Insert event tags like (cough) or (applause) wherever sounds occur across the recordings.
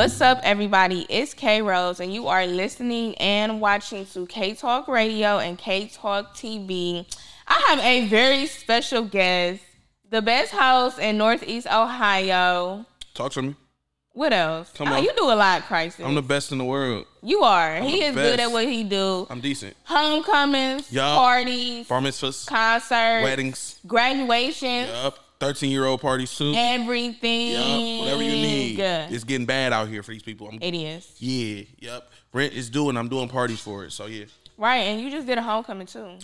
What's up, everybody? It's K Rose, and you are listening and watching to K Talk Radio and K Talk TV. I have a very special guest, the best host in Northeast Ohio. Talk to me. What else? Come Oh, on. you do a lot, Crisis. I'm the best in the world. you are. he the is good at what he do. I'm decent. Homecomings, Yup. parties, Bar mitzvahs, concerts, weddings, graduations, yup. 13 year old parties too. everything. Yup. Whatever you need. Good. It's getting bad out here for these people. I'm, It is. yeah, yep. Rent is due and I'm doing parties for it. So yeah. Right, and you just did a homecoming too.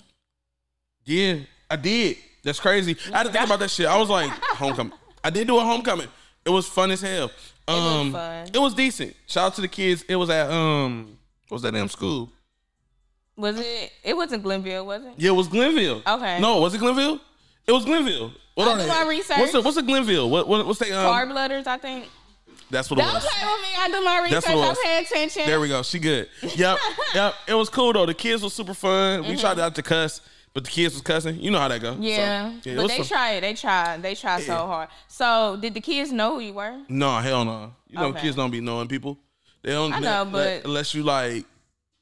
Yeah, I did. That's crazy. I had to think about that shit. I was like, (laughs) homecoming. I did do a homecoming. It was fun as hell. It was Um, fun. it was decent. Shout out to the kids. It was at um, what was that damn school? Was it? It wasn't Glenville, was it? Yeah, it was Glenville. Okay. No, was it Glenville? It was Glenville. What I do my research. What's the what's the Glenville? What, what what's the um, Carb letters, I think. That's what it was. Don't was. play with me. I do my research. That's what it I was. pay attention. There we go. She good. Yep. (laughs) yep. It was cool though. The kids was super fun. We tried not to cuss, but the kids was cussing. You know how that go. So, Mm-hmm. Yeah, it but was they fun. tried. They tried. They tried so Yeah. hard. So, did the kids know who you were? No, hell no. You know, Okay. kids don't be knowing people. They don't. I know, but- unless you like,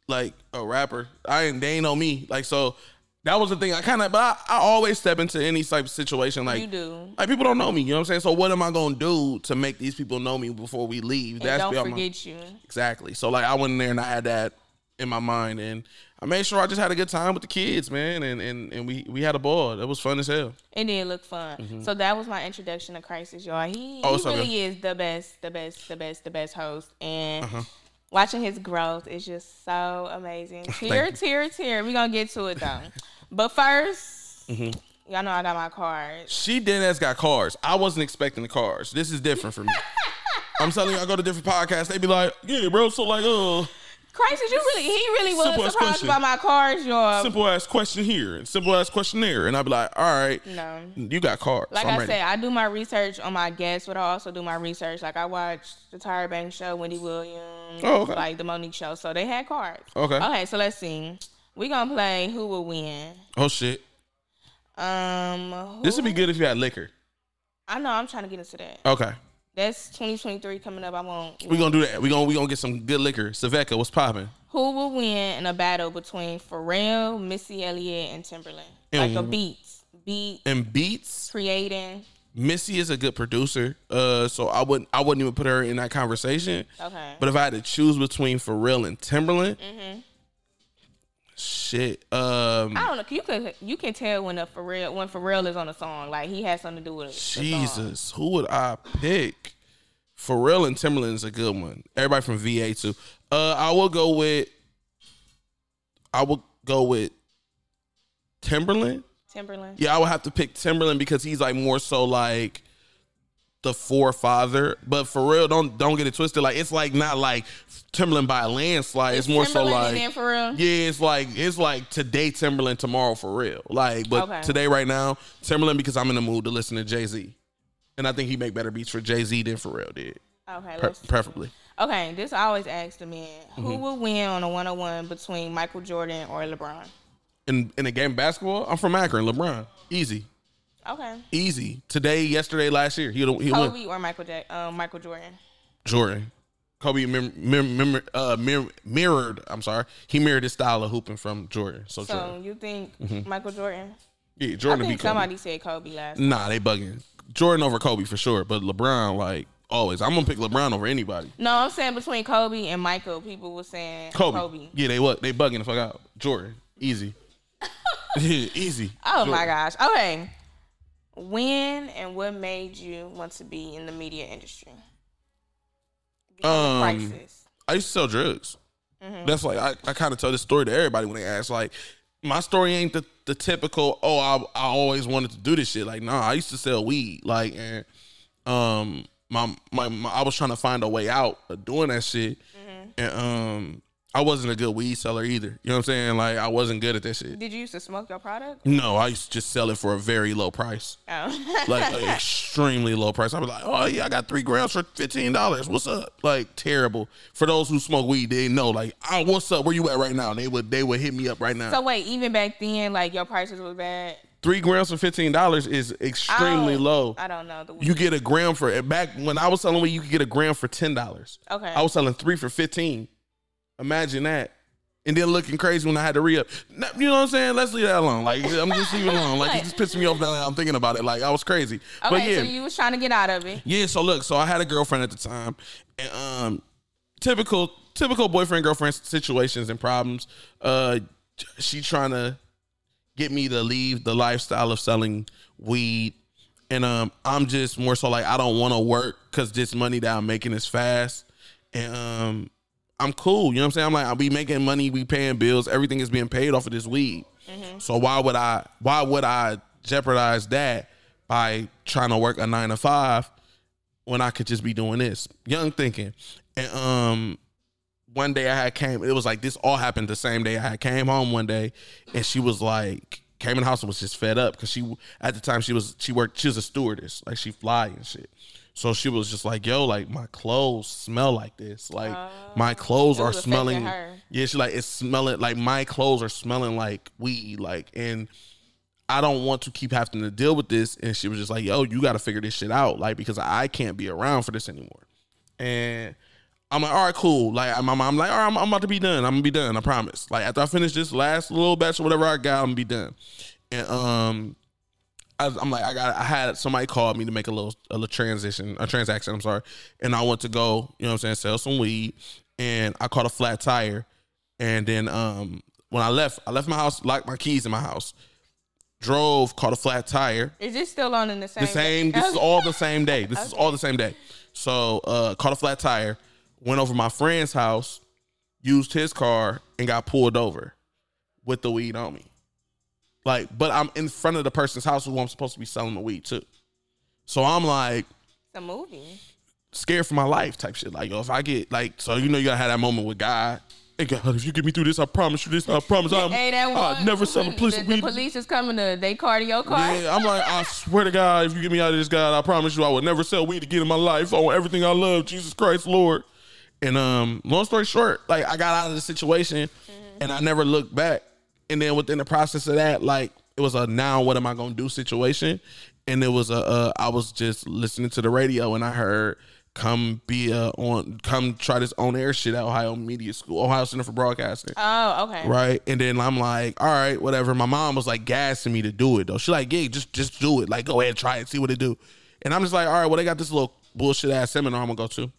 like a rapper, I ain't. They ain't know me. Like so, that was the thing. I kind of, but I, I always step into any type of situation like you do. Like people don't know me, you know what I'm saying? So what am I gonna do to make these people know me before we leave? And don't beyond my- forget you. exactly. So like I went in there and I had that in my mind, and I made sure I just had a good time with the kids, man, and and and we we had a ball. It was fun as hell. It did look fun. So that was my introduction to Crisis, y'all. He, Mm-hmm. Oh, he okay. really is the best, the best, the best, the best host. And Uh-huh. Watching his growth is just so amazing. Tear, you. tear, tear. We're gonna get to it though. but 1st Mm-hmm. y'all know I got my cards. She dead ass got cars. I wasn't expecting the cars. This is different for me. (laughs) I'm telling you, I go to different podcasts. They be like, "Yeah, bro." So like, uh, Crisis, you really, he really was Simple surprised question. about my cards, y'all. simple ass question here and simple ass question there, and I'd be like, "All right, No. you got cars." Like I ready. said, I do my research on my guests, but I also do my research. Like I watched the Tyra Banks show, Wendy Williams, Oh, okay. like the Monique show. So they had cards. Okay. Okay, so let's see. We gonna play who will win. Oh shit, Um, who- this would be good if you had liquor. I know I'm trying to get into that. Okay. That's 2023 coming up. I won't. We're gonna do that. We're gonna we gonna get some good liquor. Saveka, what's popping? Who will win in a battle between Pharrell, Missy Elliott, and Timbaland? Like a And- beats, beat And beats. creating. Missy is a good producer. Uh, so I wouldn't I wouldn't even put her in that conversation. Okay. But if I had to choose between Pharrell and Timbaland, Mm-hmm. Shit. Um, I don't know. You can you can tell when a Pharrell when Pharrell is on a song, like he has something to do with it. Jesus, who would I pick? Pharrell and Timbaland is a good one. Everybody from VA too. Uh, I will go with. I will go with Timbaland. Timbaland. Yeah, I would have to pick Timbaland because he's like more so like the forefather. But for real, don't don't get it twisted. Like it's like not like Timbaland by a landslide. It's more so like yeah, it's like it's like today Timbaland, tomorrow for real. Like, but Okay. today right now Timbaland because I'm in the mood to listen to Jay Z, and I think he make better beats for Jay Z than Pharrell did, Okay, let's. preferably. Okay, this I always ask the Mm-hmm. Who will win on a one-on-one between Michael Jordan or LeBron? In in a game of basketball, I'm from Akron, LeBron, easy, Okay, easy. Today, yesterday, last year, he he won. Kobe or Michael J- um, Michael Jordan? Jordan. Kobe mim- mim- mim- uh, mir- mirrored. I'm sorry, he mirrored his style of hooping from Jordan. So, So Jordan. you think Mm-hmm. Michael Jordan? Yeah, I Jordan be think somebody said Kobe last. Nah, they bugging. Jordan over Kobe for sure, but LeBron like always. I'm gonna pick LeBron over anybody. No, I'm saying between Kobe and Michael. People were saying Kobe. Kobe. Yeah, they what? They bugging the fuck out. Jordan, easy. yeah, (laughs) (laughs) easy. Oh my gosh. Okay. When and what made you want to be in the media industry? Um, Crisis. I used to sell drugs. Mm-hmm. That's like I, I kind of tell this story to everybody when they ask. Like, my story ain't the, the typical. Oh, I I always wanted to do this shit. Like, nah, I used to sell weed. Like, and um, my my, my I was trying to find a way out of doing that shit, Mm-hmm. and um, I wasn't a good weed seller either. You know what I'm saying? Like, I wasn't good at that shit. Did you used to smoke your product? No, I used to just sell it for a very low price. Oh. like (laughs) an extremely low price. I'd be like, oh yeah, I got three grams for fifteen dollars. What's up? Like terrible. For those who smoke weed, they know like, oh, what's up? Where you at right now? They would they would hit me up right now. so wait, even back then, like your prices was bad. three grams for fifteen dollars is extremely I low. I don't know. The You get a gram for it. back when I was selling weed, you could get a gram for ten dollars. Okay. I was selling three for fifteen. Imagine that. And then looking crazy when I had to re up. You know what I'm saying? Let's leave that alone. Like I'm just leaving it alone. Like it's just pissing me off now. that I'm thinking about it. Like I was crazy. okay, but yeah, so you was trying to get out of it. yeah. So look, so I had a girlfriend at the time, and um, typical typical boyfriend girlfriend situations and problems. Uh, she trying to get me to leave the lifestyle of selling weed, and um, I'm just more so like I don't want to work because this money that I'm making is fast, and um, I'm cool. You know what I'm saying? I'm like I'll be making money, we paying bills, everything is being paid off of this weed. So why would I? Why would I jeopardize that by trying to work a nine to five when I could just be doing this? Young thinking, and um, one day I had came. It was like this all happened the same day. I had came home one day, and she was like the house and was just fed up because she at the time she was she worked she was a stewardess like she fly and shit. So she was just like, "Yo, like my clothes smell like this. Like my clothes are smelling. Yeah, she like it's smelling like my clothes are smelling like weed. Like and I don't want to keep having to deal with this. And she was just like, yo, you got to figure this shit out. Like, because I can't be around for this anymore. And I'm like, all right, cool. Like, I'm like, all right, I'm, I'm about to be done. I'm gonna be done. I promise. Like, after I finish this last little batch or whatever I got, I'm gonna be done. And um, I, I'm like, I got, I had somebody called me to make a little, a little transition, a transaction. I'm sorry, and I went to go, you know, what I'm saying, sell some weed, and I caught a flat tire, and then um, when I left, I left my house, locked my keys in my house, drove, caught a flat tire, Is this still on in the same? the same. This is all the same day. This is all the same day. So uh caught a flat tire, went over my friend's house, used his car, and got pulled over with the weed on me. Like, but I'm in front of the person's house who I'm supposed to be selling the weed to. So I'm like It's a movie. scared for my life type shit. Like, yo, if I get like, so you know, you gotta have that moment with God. Hey God, if you get me through this, I promise you this. I promise I'm, Hey, that I'll never sell a when piece the, the police is coming to they car to your car. Yeah, I'm like, I swear to God, if you get me out of this, God, I promise you, I will never sell weed again in my life. I want everything I love, Jesus Christ, Lord. And um, long story short, like I got out of the situation, and I never looked back. And then within the process of that, like it was a now what am I gonna do situation, and it was a uh, I was just listening to the radio and I heard come be uh, on come try this on air shit at Ohio Media School, Ohio Center for Broadcasting. Oh, okay. Right. And then I'm like, all right, whatever. My mom was like gassing me to do it though. She like, yeah, just just do it. Like, go ahead, try it, see what it do. And I'm just like, all right, well, they got this little bullshit ass seminar I'm gonna go to.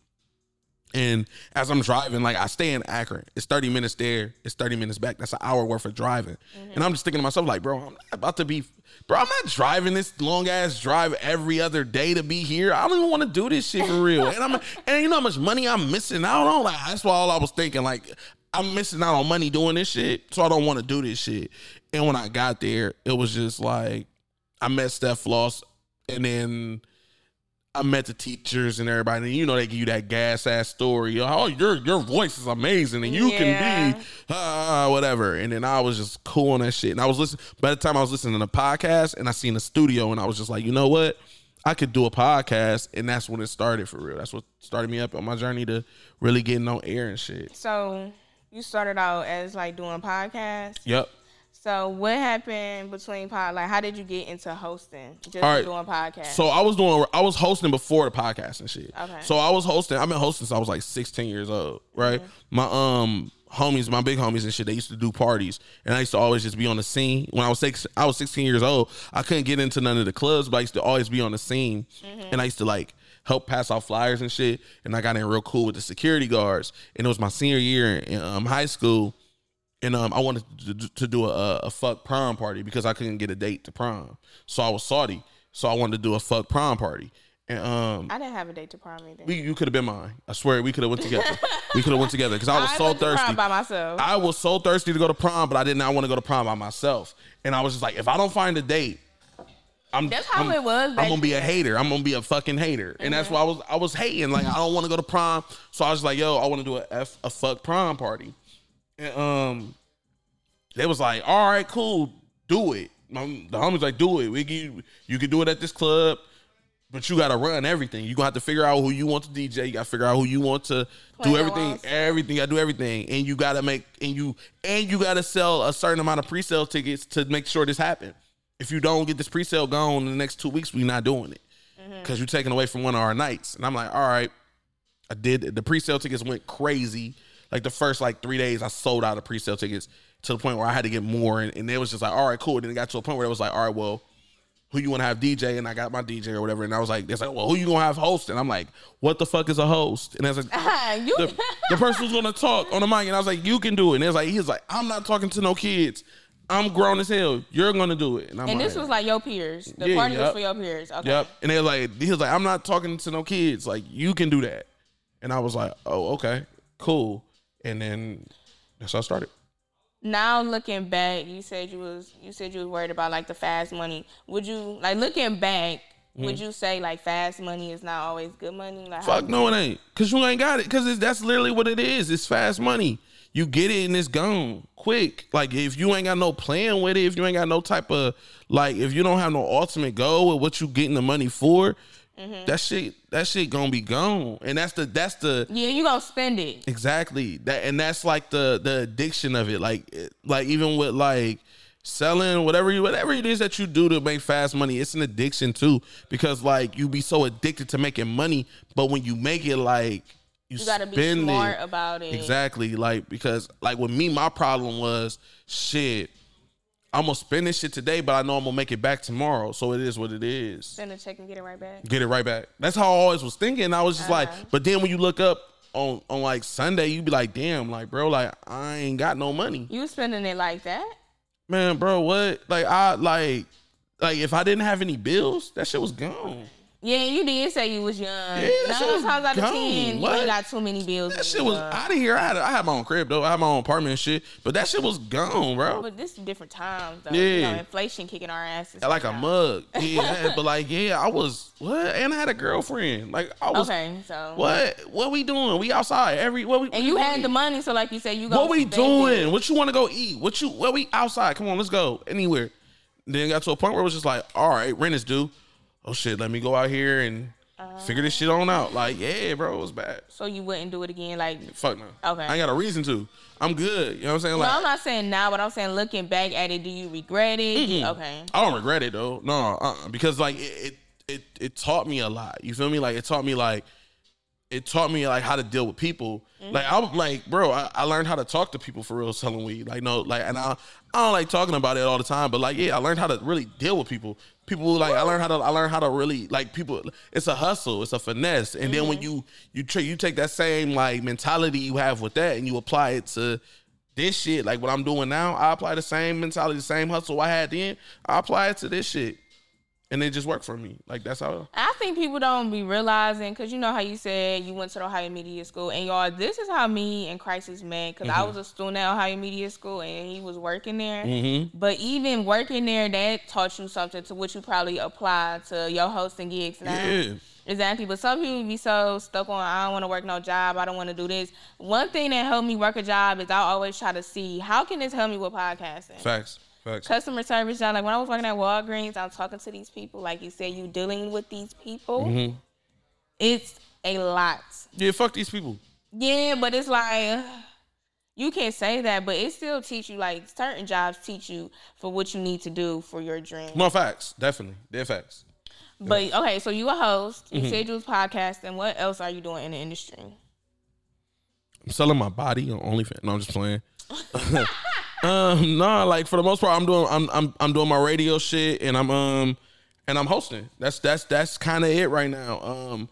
And as I'm driving, like I stay in Akron. It's 30 minutes there. It's 30 minutes back. That's an hour worth of driving. And I'm just thinking to myself, like, bro, I'm not about to be, bro, I'm not driving this long ass drive every other day to be here. I don't even want to do this shit for real. And I'm, and you know how much money I'm missing out on? Like, that's why all I was thinking. Like, I'm missing out on money doing this shit, so I don't want to do this shit. And when I got there, it was just like I met Steph Floss, and then I met the teachers and everybody. And you know they give you that gas ass story. Oh, your your voice is amazing, and you Yeah. can be uh, whatever. And then I was just cool on that shit. And I was listening. By the time I was listening to the podcast, and I seen the studio, and I was just like, you know what? I could do a podcast, and that's when it started for real. That's what started me up on my journey to really getting on air and shit. So you started out as like doing podcasts. Yep. So what happened between pod? Like, how did you get into hosting? Just right. doing podcasts. So I was doing, I was hosting before the podcast and shit. Okay. So I was hosting. I've been hosting since I was like 16 years old, right? My um homies, my big homies and shit, they used to do parties, and I used to always just be on the scene. When I was six, I was 16 years old. I couldn't get into none of the clubs, but I used to always be on the scene, and I used to like help pass out flyers and shit. And I got in real cool with the security guards, and it was my senior year in um, high school and um, I wanted to, do- to do a, a fuck prom party because I couldn't get a date to prom. So I was Saudi, so I wanted to do a fuck prom party. And um, I didn't have a date to prom either. we, you could have been mine. I swear, we could have went together. (laughs) we could have went together because I was I so went to prom thirsty. by myself. I was so thirsty to go to prom, but I did not want to go to prom by myself. And I was just like, if I don't find a date, I'm That's how I'm- it was I'm gonna be a hater. I'm gonna be a fucking hater, and that's why I was I was hating. Like I don't want to go to prom, so I was like, yo, I want to do a f a fuck prom party, and um, they was like, all right, cool, do it. My, the homies like, do it. We can, you can do it at this club, but you gotta run everything. You gonna have to figure out who you want to DJ. You gotta figure out who you want to Play do everything. roster. Everything. You gotta do everything, and you gotta make and you and you gotta sell a certain amount of pre-sale tickets to make sure this happen. if you don't get this pre-sale gone in the next two weeks, we're not doing it because you're taking away from one of our nights. And I'm like, all right. I did the pre-sale tickets went crazy. Like the first like three days, I sold out of pre-sale tickets to the point where I had to get more, and, and it was just like, all right, cool. Then it got to a point where it was like, all right, well, who you want to have DJ? And I got my DJ or whatever, and I was like, it's like, well, who you gonna have host? And I'm like, what the fuck is a host? And I was like, (laughs) you, the, the person who's gonna talk on the mic, and I was like, you can do it. And it's like, he's like, I'm not talking to no kids. I'm grown as hell. You're gonna do it. And, I'm and like, this was like your peers. The Yeah, party was for your peers. Okay. Yep. And they like, he was like, I'm not talking to no kids. Like, you can do that. And I was like, oh, okay, cool. And then that's how I started. Now looking back, you said you was you said you was worried about like the fast money. Would you like looking back? Mm-hmm. Would you say like fast money is not always good money? Like Fuck no, it ain't. Cause you ain't got it. Cause that's literally what it is. It's fast money. You get it and it's gone quick. Like if you ain't got no plan with it, if you ain't got no type of like, if you don't have no ultimate goal with what you getting the money for, Mm-hmm. that shit, that shit gonna be gone. And that's the that's the Yeah, you gonna spend it. Exactly. That and that's like the the addiction of it. Like like even with like selling whatever you whatever it is that you do to make fast money, it's an addiction too. Because like you be so addicted to making money, but when you make it like you, You gotta be smart it. about it. Exactly. Like because like with me, my problem was shit. I'm gonna spend this shit today, but I know I'm gonna make it back tomorrow. So it is what it is Send a check and get it right back. get it right back. That's how I always was thinking. I was just like, uh-huh. but then when you look up on on like Sunday, you'd be like, damn, like bro, like I ain't got no money, You spending it like that? man, bro. What? Like I like like if I didn't have any bills, that shit was gone. Yeah, you did say you was young. that Nine shit was times out of gone. ten, you What? ain't got too many bills. That shit was out of here. I had I had my own crib though. I had my own apartment and shit, but that shit was gone, bro. But this is different times though. You know, Yeah. inflation kicking our asses. like a mug, yeah. (laughs) but like, yeah, I was what, and I had a girlfriend. Like I was Okay, so what? What we doing? We outside every what we And you had the money, so like you said, you go. What we doing? What you want to go eat? What you? What we outside? Come on, let's go anywhere. Then got to a point where it was just like, all right, rent is due. Oh shit, let me go out here and figure this shit on out. Like, yeah, bro, it was bad. So you wouldn't do it again, like. Fuck no. Okay. I ain't got a reason to. I'm good. You know what I'm saying? No, I'm not saying now, but I'm saying looking back at it, do you regret it? Okay. I don't regret it though. No, uh, because like it, it, it, it taught me a lot. You feel me? Like it taught me like, it taught me like how to deal with people. Like I'm like, bro, I, I learned how to talk to people for real selling weed. Like no, like, and I, I don't like talking about it all the time, but like, yeah, I learned how to really deal with people. People like I learned how to I learned how to really like people. It's a hustle, it's a finesse, and then when mm-hmm. you you tra- you take that same like mentality you have with that and you apply it to this shit, like what I'm doing now, I apply the same mentality, the same hustle I had then. I apply it to this shit, and it just worked for me. Like that's how. I think people don't be realizing because you know how you said you went to the Ohio Media School, and y'all, this is how me and Crisis met. Because I was a student at Ohio Media School, and he was working there. Mm-hmm. But even working there, that taught you something to which you probably apply to your hosting gigs now. Yeah. Exactly, but some people be so stuck on I don't want to work no job, I don't want to do this. One thing that helped me work a job is I always try to see how can this help me with podcasting Facts. Facts. customer service job. Like when I was working at Walgreens, I'm talking to these people. Like you said, you dealing with these people. Mm-hmm. It's a lot. Yeah. Fuck these people. Yeah, but it's like (sighs) you can't say that, but it still teach you. Like certain jobs teach you for what you need to do for your dream. No facts. Definitely. They're facts. But okay, so you a host. Mm-hmm. You said you was podcasting. What else are you doing in the industry? I'm selling my body on OnlyFans. No, I'm just playing. (laughs) (laughs) um, no, like for the most part, I'm doing I'm I'm I'm doing my radio shit and I'm um and I'm hosting. That's that's that's kind of it right now. Um,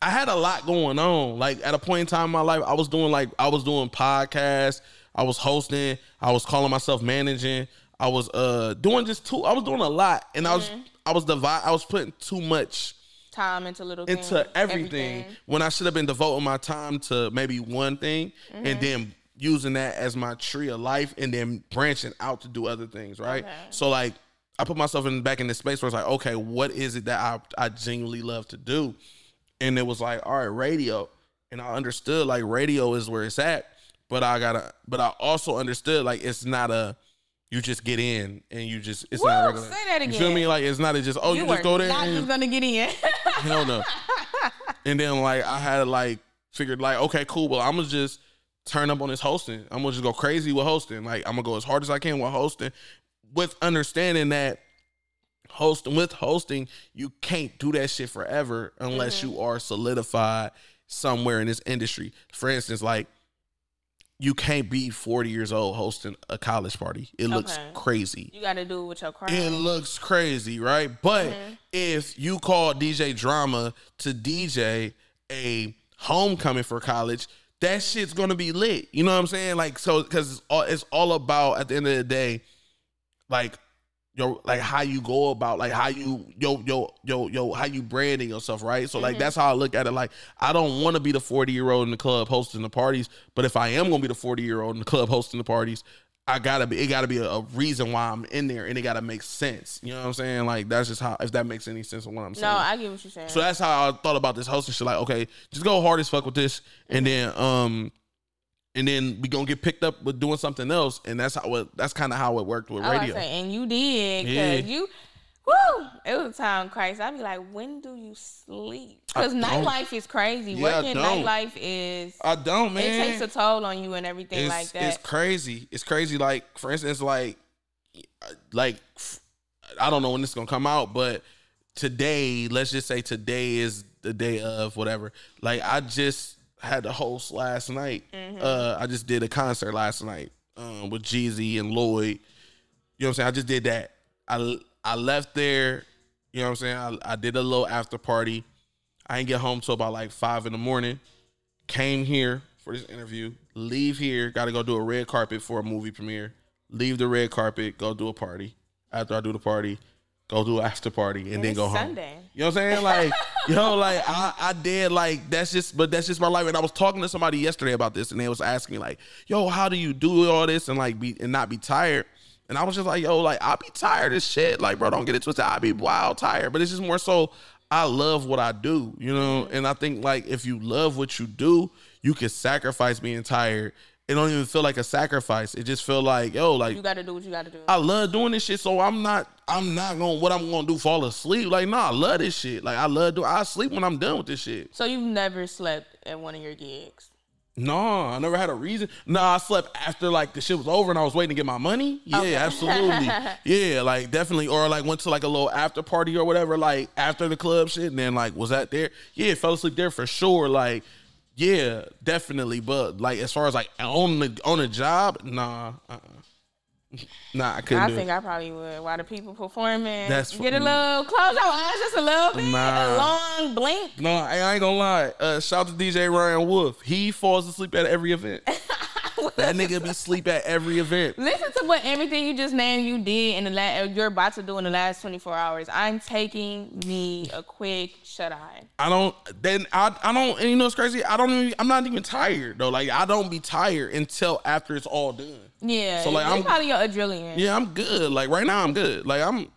I had a lot going on. Like at a point in time in my life, I was doing like I was doing podcasts, I was hosting, I was calling myself managing, I was uh doing just two. I was doing a lot, and I was I was divide. I was putting too much Time into little into things, everything, when I should have been devoting my time to maybe one thing Mm-hmm. and then using that as my tree of life and then branching out to do other things, right? Okay. So like I put myself in back in this space where it's like, okay, what is it that I I genuinely love to do? And it was like, all right, radio. And I understood like radio is where it's at, but I gotta but I also understood like it's not a you just get in and you just it's not regular. say that again. You feel me? Like it's not a just oh you, were just go there Not and just gonna get in. (laughs) Hell no. and then like I had like figured like okay cool well I'm gonna just turn up on this hosting I'm gonna just go crazy with hosting like I'm gonna go as hard as I can with hosting with understanding that hosting with hosting, you can't do that shit forever unless Mm-hmm. you are solidified somewhere in this industry. For instance, like you can't be 40 years old hosting a college party. It looks Okay. crazy. You got to do it with your craft. It looks crazy, right? But Mm-hmm. if you call DJ Drama to DJ a homecoming for college, that shit's gonna be lit. You know what I'm saying? Like so, because it's all, it's all about at the end of the day, like yo, like how you go about, like how you yo yo yo yo how you branding yourself, right? So like mm-hmm. that's how I look at it. Like I don't want to be the 40 year old in the club hosting the parties, but if I am gonna be the 40 year old in the club hosting the parties, I gotta be. It gotta be a, a reason why I'm in there, and it gotta make sense. You know what I'm saying? Like that's just how. If that makes any sense of what I'm saying. no, I get what you're saying. So that's how I thought about this hosting shit. Like, okay, just go hard as fuck with this, and then um, and then we gonna get picked up with doing something else, and that's how it. That's kind of how it worked with radio. say, and you did because Yeah. you, woo, it was a time crisis. I'd be like, when do you sleep? Because nightlife is crazy. Yeah, Working nightlife is I don't, man. it takes a toll on you and everything it's, like that. it's crazy. It's crazy. Like for instance, like like I don't know when this is gonna come out, but today, let's just say today is the day of whatever. Like I just had the host last night. Mm-hmm. Uh, I just did a concert last night um, with Jeezy and Lloyd. You know what I'm saying? I just did that. I I left there. You know what I'm saying? I, I did a little after party. I didn't get home till about like five in the morning. Came here for this interview. Leave here. Got to go do a red carpet for a movie premiere. Leave the red carpet. Go do a party. After I do the party, go do an after party, and, And then go home. Sunday. You know what I'm saying? Like, you know, (laughs) like I, I did like that's just but that's just my life. And I was talking to somebody yesterday about this and they was asking me, like, yo, how do you do all this and like be and not be tired? And I was just like, yo, like I'll be tired as shit. Like, bro, don't get it twisted. I'll be wild tired. But it's just more so I love what I do, you know? And I think like if you love what you do, you can sacrifice being tired. It don't even feel like a sacrifice. It just feel like, yo, like you got to do what you got to do. I love doing this shit, so I'm not I'm not gonna what I'm gonna do fall asleep. Like, nah, I love this shit. Like I love do I sleep when I'm done with this shit. so you've never slept at one of your gigs. No, I never had a reason. Nah, I slept after like the shit was over and I was waiting to get my money. Yeah, Okay. absolutely. (laughs) yeah, like definitely. Or like went to like a little after party or whatever, like after the club shit, and then like was that there? Yeah, fell asleep there for sure. Like, yeah, definitely. But like as far as like on the on the job, nah. Uh-uh. Nah, I couldn't I think it. I probably would. While the people performing, That's get a little close your eyes just a little bit, Nah. a long blink. No, I I ain't gonna lie. Uh, shout to DJ Ryan Wolf. He falls asleep at every event. (laughs) (laughs) that nigga be sleep at every event. Listen to what everything you just named you did in the last, you're about to do in the last 24 hours. I'm taking me a quick shut eye. I don't. Then I. I don't. And you know what's crazy? I don't. Even, I'm not even tired though. Like I don't be tired until after it's all done. Yeah, So, like, I'm- probably your adrenaline. Yeah, I'm good. Like right now, I'm good. Like I'm.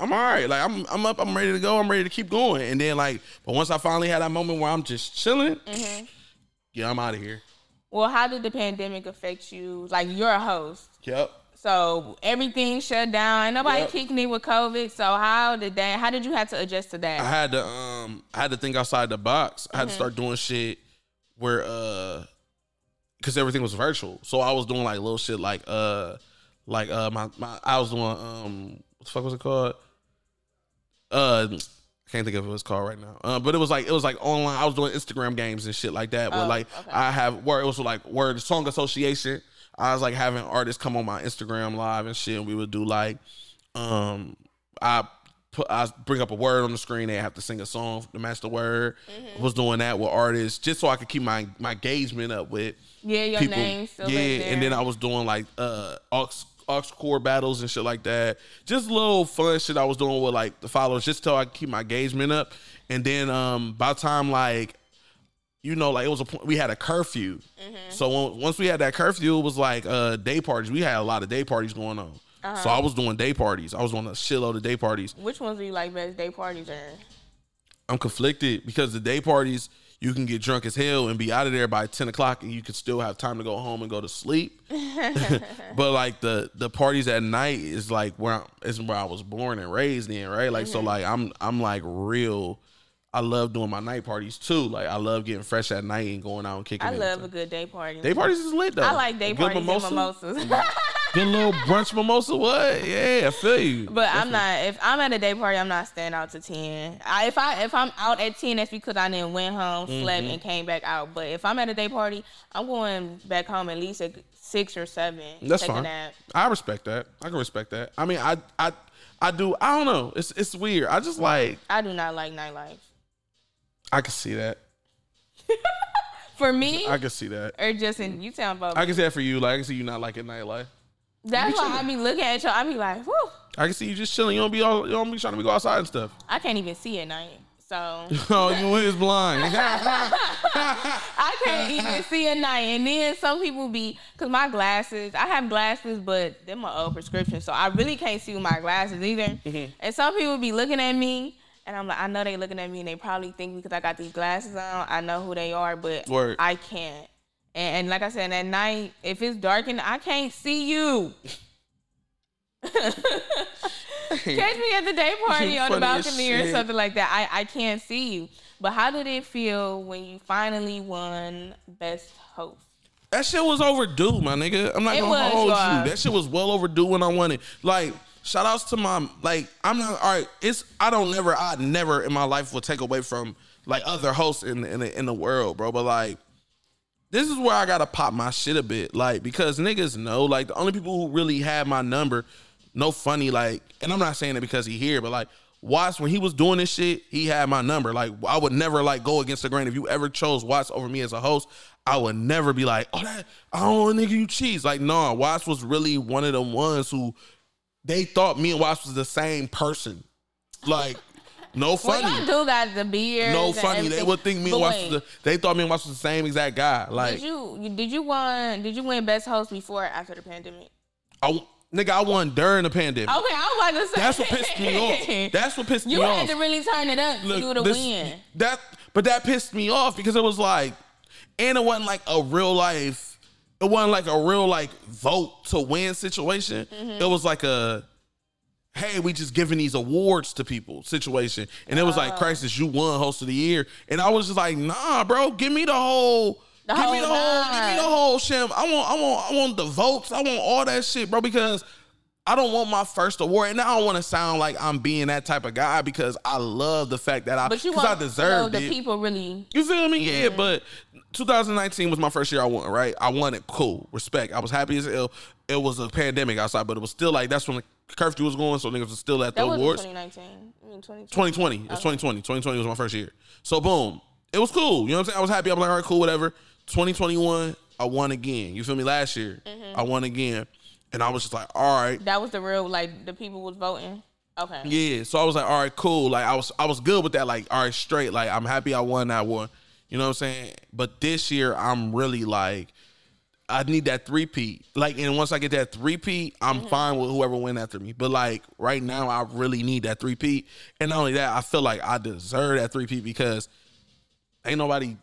I'm all right. Like I'm. I'm up. I'm ready to go. I'm ready to keep going. And then like, but once I finally had that moment where I'm just chilling, Mm-hmm. yeah, I'm out of here. Well, how did the pandemic affect you? Like you're a host, Yep. so everything shut down. Ain't nobody Yep. kicking it with COVID. So how did that? How did you have to adjust to that? I had to um I had to think outside the box. I had Mm-hmm. to start doing shit where uh because everything was virtual. So I was doing like little shit like uh like uh my, my I was doing um what the fuck was it called? Uh can't think of what it's called right now. Uh, but it was like it was like online. I was doing Instagram games and shit like that. Where Oh, like okay. I have where it was like word song association. I was like having artists come on my Instagram live and shit. And we would do like um I put I bring up a word on the screen. They have to sing a song to match the word. Mm-hmm. Was doing that with artists just so I could keep my my engagement up with yeah, your people. name still yeah, and then I was doing like uh aux core battles and shit like that. Just little fun shit I was doing with like the followers, just so I keep my engagement up. And then um by the time like you know, like it was a point we had a curfew. Mm-hmm. So when, once we had that curfew, it was like uh day parties. We had a lot of day parties going on. Uh-huh. So I was doing day parties. I was doing a shitload of day parties. Which ones do you like best? Day parties or? I'm conflicted because the day parties you can get drunk as hell and be out of there by ten o'clock, and you can still have time to go home and go to sleep. (laughs) but like the the parties at night is like where I'm, is where I was born and raised in, right? Like Mm-hmm. so, like I'm I'm like real. I love doing my night parties too. Like I love getting fresh at night and going out and kicking. I love a good day party. day parties is lit though. I like day Good parties mimosa. and mimosas. (laughs) A little brunch mimosa. What? Yeah, I feel you. But I'm not. If I'm at a day party, I'm not staying out to ten. I, if I if I'm out at ten, that's because I didn't went home, slept, Mm-hmm. and came back out. But if I'm at a day party, I'm going back home at least at six or seven. That's fine. nap. I respect that. I can respect that. I mean, I I I do. I don't know. It's it's weird. I just like. I do not like nightlife. I can see that. (laughs) For me, I can see that. or just in you sound about. I can see that for you. Like I can see you not liking nightlife. That's why I be looking at y'all. I be like, whew, I can see you just chilling. You don't be all. You don't be trying to go outside and stuff. I can't even see at night. So (laughs) Oh, you is blind. (laughs) (laughs) I can't even see at night. And then some people be, cause my glasses, I have glasses, but they're my old prescription, so I really can't see with my glasses either. Mm-hmm. And some people be looking at me, and I'm like, I know they looking at me, and they probably think because I got these glasses on, I know who they are, but Word. I can't. And, and like I said, at night, if it's darkened, I can't see you. (laughs) Catch me at the day party on the balcony or something like that. I, I can't see you. But how did it feel when you finally won Best Host? That shit was overdue, my nigga. I'm not It gonna was, hold you. That shit was well overdue when I won it. Like, shout outs to my like. I'm not all right. It's I don't never. I never in my life will take away from like other hosts in in the, in the world, bro. But like, this is where I gotta pop my shit a bit, like because niggas know like the only people who really had my number, no funny like, and I'm not saying it because he here, but like. Watts, when he was doing this shit, he had my number. Like, I would never like go against the grain. If you ever chose Watts over me as a host, I would never be like, oh, that, I don't want nigga you cheese. Like, no, Watts was really one of the ones who they thought me and Watts was the same person. Like, no Well, funny. y'all do got the beard. No funny. They would think me and Watts was the, they thought me and Watts was the same exact guy. Like, Did you you- did you win did you win best host before or after the pandemic? I, nigga, I won during the pandemic. Okay, I was about to say That's what pissed me off. (laughs) That's what pissed you me had to really turn it up Look, for you to this- win. That, but that pissed me off because it was like, and it wasn't like a real life. It wasn't like a real like vote to win situation. Mm-hmm. It was like a, hey, we just giving these awards to people situation, and it was Oh. like, crisis, you won host of the year, and I was just like, nah, bro, give me the whole. The give me the whole whole, give me the whole sham. I want, I want, I want the votes. I want all that shit, bro. Because I don't want my first award, and I don't want to sound like I'm being that type of guy because I love the fact that I, But you because I want to know the it. people really You feel me? Yeah, but 2019 was my first year I won, right? I won it. Cool. Respect. I was happy as hell. It was a pandemic outside, but it was still like that's when curfew was going, so niggas was still at the that was awards. 2019. I mean 2020. 2020. It's 2020. 2020 was my first year. So boom. It was cool. You know what I'm saying? I was happy. I was like, all right, cool, whatever. 2021, I won again. You feel me? Last year, Mm-hmm. I won again. And I was just like, all right. That was the real like the people was voting. Okay. Yeah, so I was like, all right, cool. Like I was I was good with that. Like, all right, straight. Like I'm happy I won that one. You know what I'm saying? But this year I'm really like I need that three P. Like, and once I get that three P, I'm Mm-hmm. fine with whoever win after me. But like right now, I really need that three P. And not only that, I feel like I deserve that three P because ain't nobody.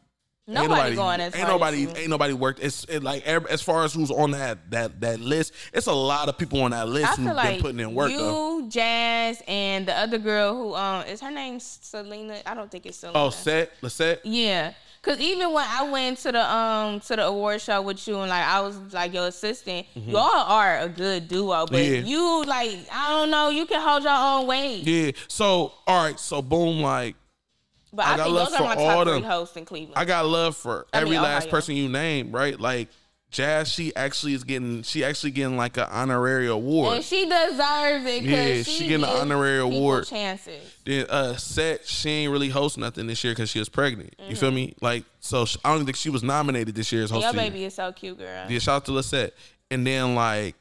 Nobody ain't going as ain't as nobody ain't nobody worked. It's it like as far as who's on that that that list. It's a lot of people on that list who've feel been putting in work you, though. Jazz, and the other girl who um is her name Selena. I don't think it's Selena. Oh, set Lisette. Yeah. Cause even when I went to the um to the award show with you and like I was like your assistant, y'all are a good duo. But Mm-hmm. Yeah. you like I don't know, you can hold your own weight. Yeah. So all right. So boom. Like But I I, got think love those are my for all top three them. hosts in Cleveland. I got love for I mean, every last Ohio. person you name. Right. Like Jazz. She actually is getting. She actually getting like an honorary award. and she deserves it. Yeah, she, she getting an honorary award. Chances. then uh, Set. She ain't really host nothing this year because she was pregnant. You feel me? Like so. sh- I don't think she was nominated this year as host. Your year. baby is so cute, girl. Yeah, shout out to Lisette. And then like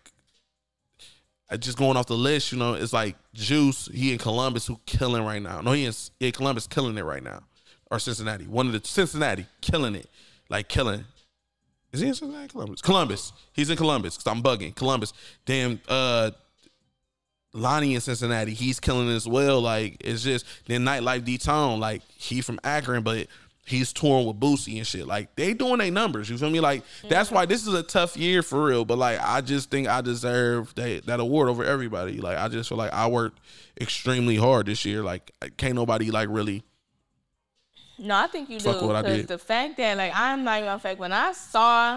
I just going off the list, you know, it's like Juice, he in Columbus who killing right now. No, he in yeah, Columbus killing it right now. Or Cincinnati. One of the Cincinnati killing it. Like killing. Is he in Cincinnati? Columbus. Columbus. He's in Columbus. Cause I'm bugging. Columbus. Damn uh Lonnie in Cincinnati, he's killing as well. Like it's just then nightlife D Tone, like he from Akron, but he's touring with Boosie and shit. Like they doing their numbers. You feel me? Like that's why this is a tough year for real. But like I just think I deserve that that award over everybody. Like I just feel like I worked extremely hard this year. Like can't nobody like really. No, I think you Fuck do. Because the fact that like I'm not even fact when I saw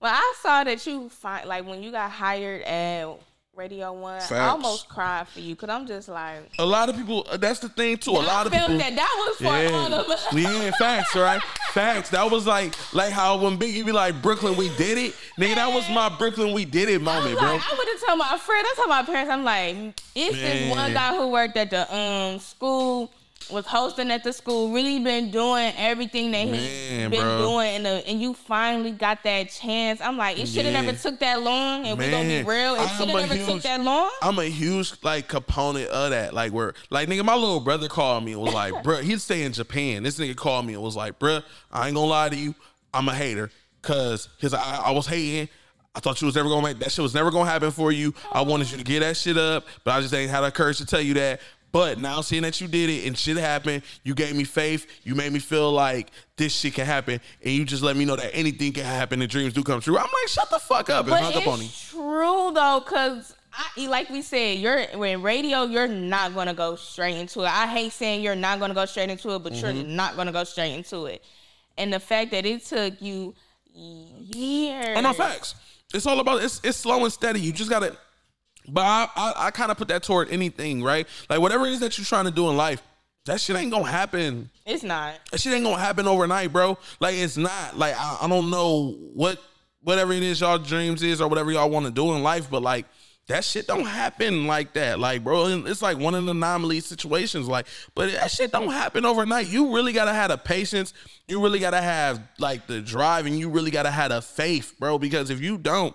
Well, I saw that you find like when you got hired at Radio One, Facts. I almost cried for you because I'm just like, A lot of people. uh, That's the thing too. A lot of I people. that that was for all of us. yeah, facts, right? Facts. That was like, like how when Biggie be like, Brooklyn, we did it. Nigga, that was my Brooklyn, we did it moment, like, bro. I would have told my friend, I told my parents, I'm like, it's this one guy who worked at the um school, was hosting at the school, really been doing everything that he's been bro. doing, and, the, and you finally got that chance. I'm like, it should have Yeah. never took that long, and we're gonna be real, it should have never took that long. I'm a huge like component of that. Like where like nigga, my little brother called me and was like, bruh, he'd stay in Japan. This nigga called me and was like, bruh, I ain't gonna lie to you, I'm a hater. Cause his I, I was hating. I thought you was never gonna make that shit was never gonna happen for you. I wanted you to get that shit up, but I just ain't had the courage to tell you that. But now seeing that you did it and shit happened, you gave me faith. You made me feel like this shit can happen, and you just let me know that anything can happen and dreams do come true. I'm like, shut the fuck up and But hung up on him. true though, cause I, like we said, you're when radio, you're not gonna go straight into it. I hate saying you're not gonna go straight into it, but you're Mm-hmm. not gonna go straight into it. And the fact that it took you years. Oh no, facts. It's all about it's it's slow and steady. You just gotta. But I I, I kind of put that toward anything, right? Like whatever it is that you're trying to do in life, that shit ain't gonna happen. It's not. That shit ain't gonna happen overnight, bro. Like it's not. Like I, I don't know what whatever it is y'all dreams is or whatever y'all want to do in life, but like that shit don't happen like that. Like, bro, it's like one of the anomaly situations. Like, but that shit don't happen overnight. You really gotta have the patience. You really gotta have like the drive, and you really gotta have the faith, bro. Because if you don't,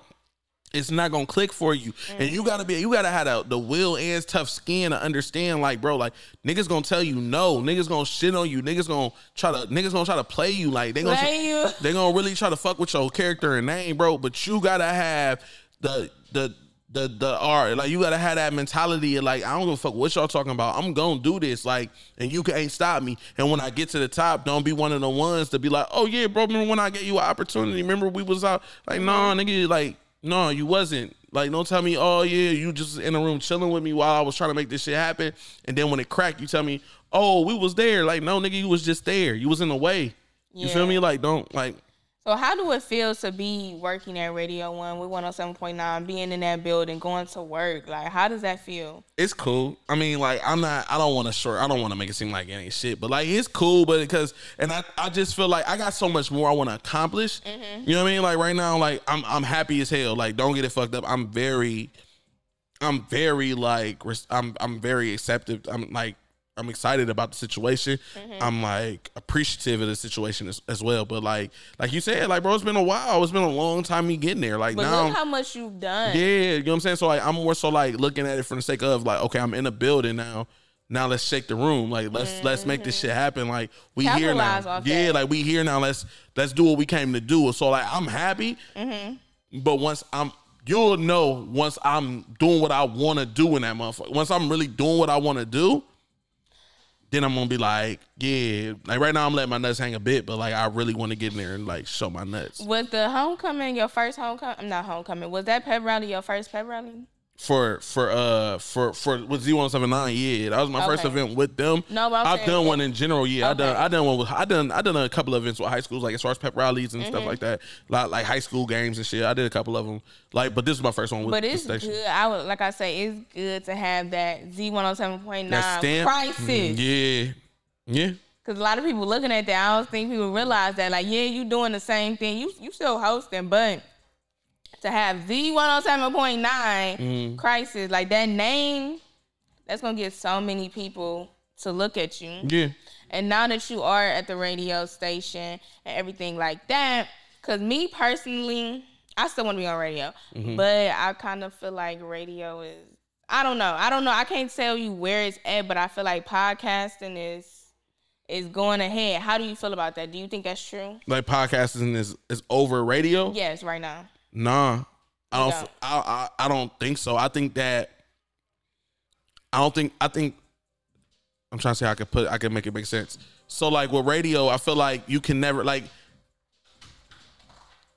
it's not gonna click for you. And you gotta be, you gotta have the, the will and tough skin to understand, like, bro, like niggas gonna tell you no, niggas gonna shit on you, niggas gonna try to, niggas gonna try to play you, like they gonna, Play they gonna really try to fuck with your character and name, bro. But you gotta have the the the the art, like you gotta have that mentality of like I don't give a fuck what y'all talking about. I'm gonna do this, like, and you can't stop me. And when I get to the top, don't be one of the ones to be like, oh yeah, bro. Remember when I gave you an opportunity? Remember we was out like, nah, nigga, like, no, you wasn't. Like, don't tell me, oh yeah, you just in a room chilling with me while I was trying to make this shit happen. And then when it cracked, you tell me, oh, we was there. Like, no, nigga, you was just there. You was in the way. You feel me? Like, don't like. So how do it feel to be working at Radio One with 107.9, being in that building, going to work? Like, how does that feel? it's cool. I mean, like I'm not. I don't want to short. I don't want to make it seem like any shit. But like it's cool. But because and I, I just feel like I got so much more I want to accomplish. Mm-hmm. You know what I mean? Like right now, like I'm I'm happy as hell. Like don't get it fucked up. I'm very, I'm very like I'm I'm very acceptive. I'm like. I'm excited about the situation. Mm-hmm. I'm like appreciative of the situation as, as well. But like, like you said, like bro, it's been a while. It's been a long time me getting there. Like But now, look how much you've done. yeah, you know what I'm saying? So like I'm more so like looking at it from the sake of like, okay, I'm in a building now. Now let's shake the room. Like let's let's make this mm-hmm. shit happen. Like we here now. Yeah, that. like we here now. Let's let's do what we came to do. So like I'm happy. Mm-hmm. But once I'm you'll know once I'm doing what I want to do in that motherfucker. Once I'm really doing what I want to do, then I'm gonna be like, yeah. Like right now I'm letting my nuts hang a bit, but like I really want to get in there and like show my nuts. Was the homecoming your first homecoming? Not homecoming. Was that pep rally your first pep rally? For for uh for for with Z one seven nine. Yeah, that was my first event with them. No, but I've saying done one in general. Yeah, I done I done one with I done I done a couple of events with high schools like as far as pep rallies and Mm-hmm. stuff like that. Like like high school games and shit. I did a couple of them. Like, but this is my first one with But it's good. I would like I say, it's good to have that Z one hundred seven point That prices. Mm, Yeah, yeah. Cause a lot of people looking at that, I don't think people realize that. Like, yeah, you doing the same thing. You you still hosting, but to have the one hundred seven point nine Mm-hmm. crisis, like that name, that's gonna get so many people to look at you. Yeah. And now that you are at the radio station and everything like that, because me personally, I still want to be on radio, Mm-hmm. but I kind of feel like radio is. I don't know. I don't know. I can't tell you where it's at, but I feel like podcasting is is going ahead. How do you feel about that? Do you think that's true? Like podcasting is is over radio. Yes, right now. Nah, I don't. I I I, I don't think so. I think that. I don't think. I think. I'm trying to say I could put. I can make it make sense. So like with radio, I feel like you can never like.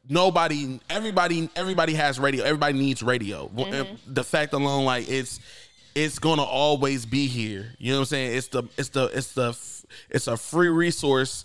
Nobody, everybody, everybody has radio. Everybody needs radio. Mm-hmm. The fact alone, like it's, it's gonna always be here. You know what I'm saying? It's the, it's the, it's the, it's a free resource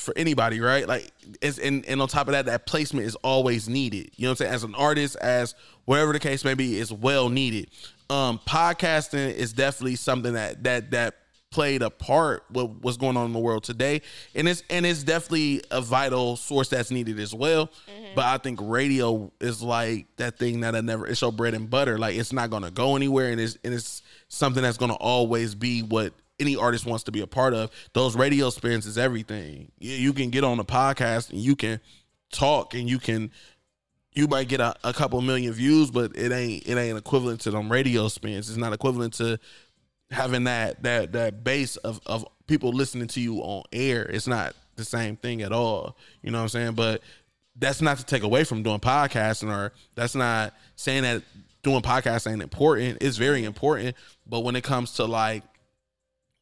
for anybody, right? Like it's and, and on top of that, that placement is always needed. You know what I'm saying? As an artist, as whatever the case may be, is well needed. Um, podcasting is definitely something that that that played a part with what's going on in the world today and it's and it's definitely a vital source that's needed as well mm-hmm. but i think radio is like that thing that i never it's your bread and butter like it's not gonna go anywhere and it's and it's something that's gonna always be what any artist wants to be a part of those radio spins is everything you, you can get on a podcast and you can talk and you can you might get a, a couple million views but it ain't it ain't equivalent to them radio spins it's not equivalent to having that that that base of of people listening to you on air. It's not the same thing at all. You know what I'm saying? But that's not to take away from doing podcasting or that's not saying that doing podcasting ain't important. It's very important. But when it comes to like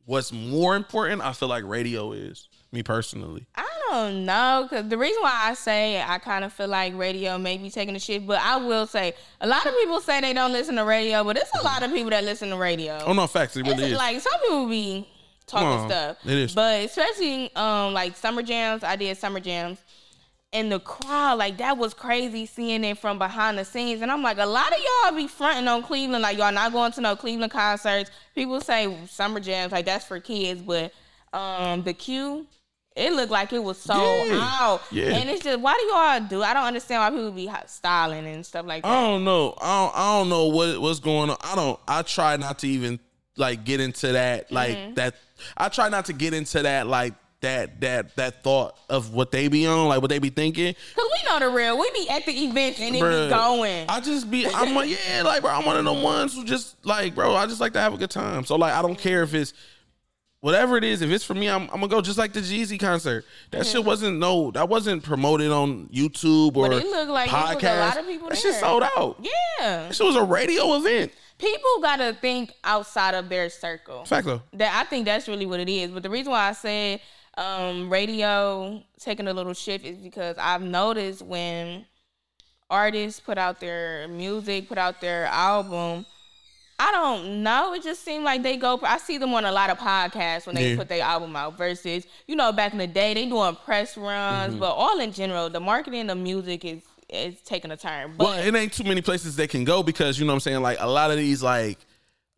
what's more important, I feel like radio is, me personally. I don't know because the reason why I say I kind of feel like radio may be taking a shift, but I will say a lot of people say they don't listen to radio, but it's a lot of people that listen to radio. Oh no, facts, it really it's is. Like some people be talking on, stuff, it is. But especially um like summer jams, I did summer jams. And the crowd, like that was crazy seeing it from behind the scenes. And I'm like, a lot of y'all be fronting on Cleveland, like y'all not going to no Cleveland concerts. People say summer jams, like that's for kids, but um the queue, it looked like it was sold yeah. out. Yeah. And it's just, why do y'all do? I don't understand why people be styling and stuff like that. I don't know. I don't, I don't know what what's going on. I don't. I try not to even like get into that. Like mm-hmm. that. I try not to get into that. Like that that that thought of what they be on, like what they be thinking. Cause we know the real. We be at the events and it be going. I just be I'm like, yeah, like bro, I'm one of them ones who just like, bro, I just like to have a good time. So like I don't care if it's whatever it is, if it's for me, I'm, I'm gonna go just like the Jeezy concert. That mm-hmm. shit wasn't no, that wasn't promoted on YouTube or but it looked like podcast. a lot of people. That there. shit sold out. Yeah, this was a radio event. People gotta think outside of their circle. Fact though. That I think that's really what it is. But the reason why I said um, radio taking a little shift is because I've noticed when artists put out their music, put out their album I don't know. It just seemed like they go. I see them on a lot of podcasts when they yeah. put their album out. Versus, you know, back in the day, they doing press runs. Mm-hmm. But all in general, the marketing of music is is taking a turn. But well, it ain't too many places they can go because you know what I'm saying. Like a lot of these, like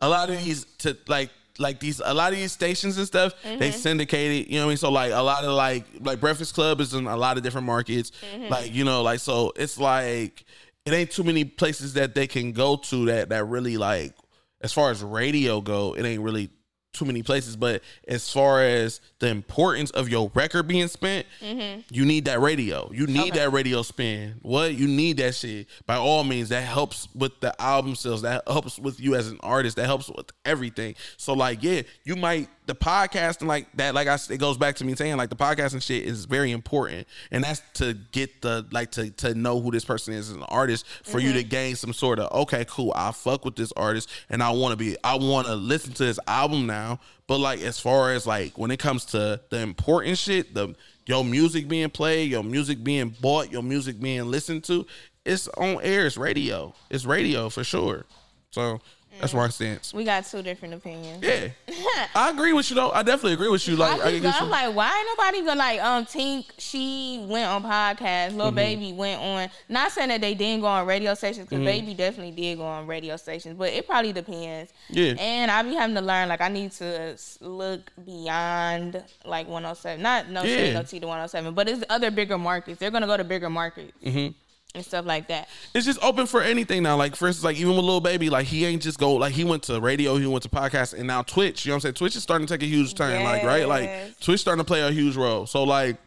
a lot of these, to like like these a lot of these stations and stuff mm-hmm. they syndicate it you know what i mean so like a lot of like like breakfast club is in a lot of different markets mm-hmm. like you know like so it's like it ain't too many places that they can go to that that really like as far as radio go, it ain't really too many places. But as far as the importance of your record being spent, mm-hmm. you need that radio. You need okay. that radio spin. What you need that shit. By all means, that helps with the album sales. That helps with you as an artist. That helps with everything. So like, yeah, you might the podcasting like that, like I, it goes back to me saying like the podcasting shit is very important, and that's to get the like to to know who this person is as an artist for mm-hmm. you to mm-hmm. gain some sort of okay, cool, I fuck with this artist, and I want to be, I want to listen to this album now. But like as far as like when it comes to the important shit, the your music being played, your music being bought, your music being listened to, it's on air, it's radio, it's radio for sure. So that's where I stand. We got two different opinions. Yeah, (laughs) I agree with you though. I definitely agree with you. Like, I I am like, why ain't nobody gonna like um Tink? She went on podcast. Little mm-hmm. baby went on. Not saying that they didn't go on radio stations because mm-hmm. baby definitely did go on radio stations, but it probably depends. Yeah. And I be having to learn like I need to look beyond like 107. Not no yeah. shade no T to 107, but it's other bigger markets. They're gonna go to bigger markets. Mm-hmm and stuff like that. It's just open for anything now. Like for instance, like even with Lil Baby, like he ain't just go like he went to radio, he went to podcast, and now Twitch. You know what I'm saying? Twitch is starting to take a huge turn. Yes. Like right, like Twitch starting to play a huge role. So like.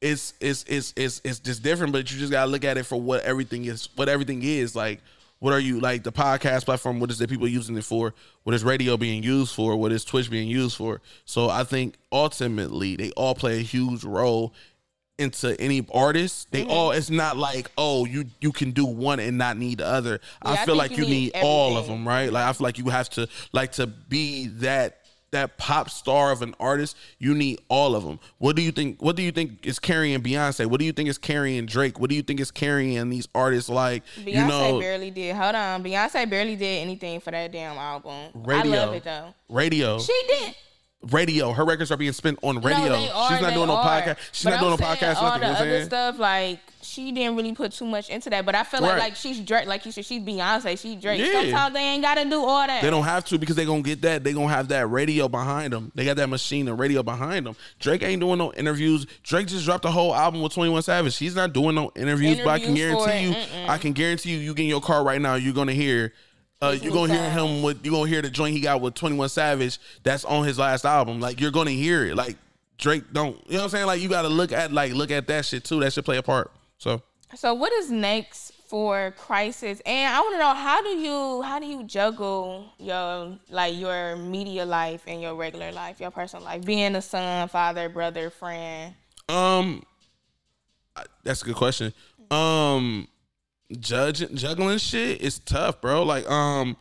It's, it's it's it's it's just different, but you just gotta look at it for what everything is. What everything is like. What are you like the podcast platform? What is the people using it for? What is radio being used for? What is Twitch being used for? So I think ultimately they all play a huge role into any artist. They mm-hmm. all it's not like oh you you can do one and not need the other. Yeah, I feel I like you, need, need all of them, right? Like I feel like you have to like to be that that pop star of an artist, you need all of them. What do you think? What do you think is carrying Beyonce? What do you think is carrying Drake? What do you think is carrying these artists like Beyonce you know, barely did. Hold on, Beyonce barely did anything for that damn album. Radio, I love it though. Radio. She did. Radio. Her records are being spent on radio. No, are, She's not doing no are. podcast. She's But not I'm doing no podcast. All Nothing. the You know other saying? stuff, like she didn't really put too much into that. But I feel like Right. like she's Drake, like you said, she's Beyonce, she's Drake. Yeah. Sometimes they ain't gotta do all that. They don't have to because they gonna get that. They gonna have that radio behind them. They got that machine and radio behind them. Drake ain't doing no interviews. Drake just dropped a whole album with Twenty One Savage. He's not doing no interviews. but I can guarantee you, mm-mm. I can guarantee you, you get in your car right now, you're gonna hear. Uh, you're gonna hear him with. You're gonna hear the joint he got with Twenty One Savage. That's on his last album. Like you're gonna hear it. Like Drake don't. You know what I'm saying? Like you got to look at like look at that shit too. That should play a part. So So what is next for Crisis? And I want to know how do you how do you juggle your like your media life and your regular life, your personal life, being a son, father, brother, friend. Um, that's a good question. Um, judging juggling shit is tough, bro. Like, um,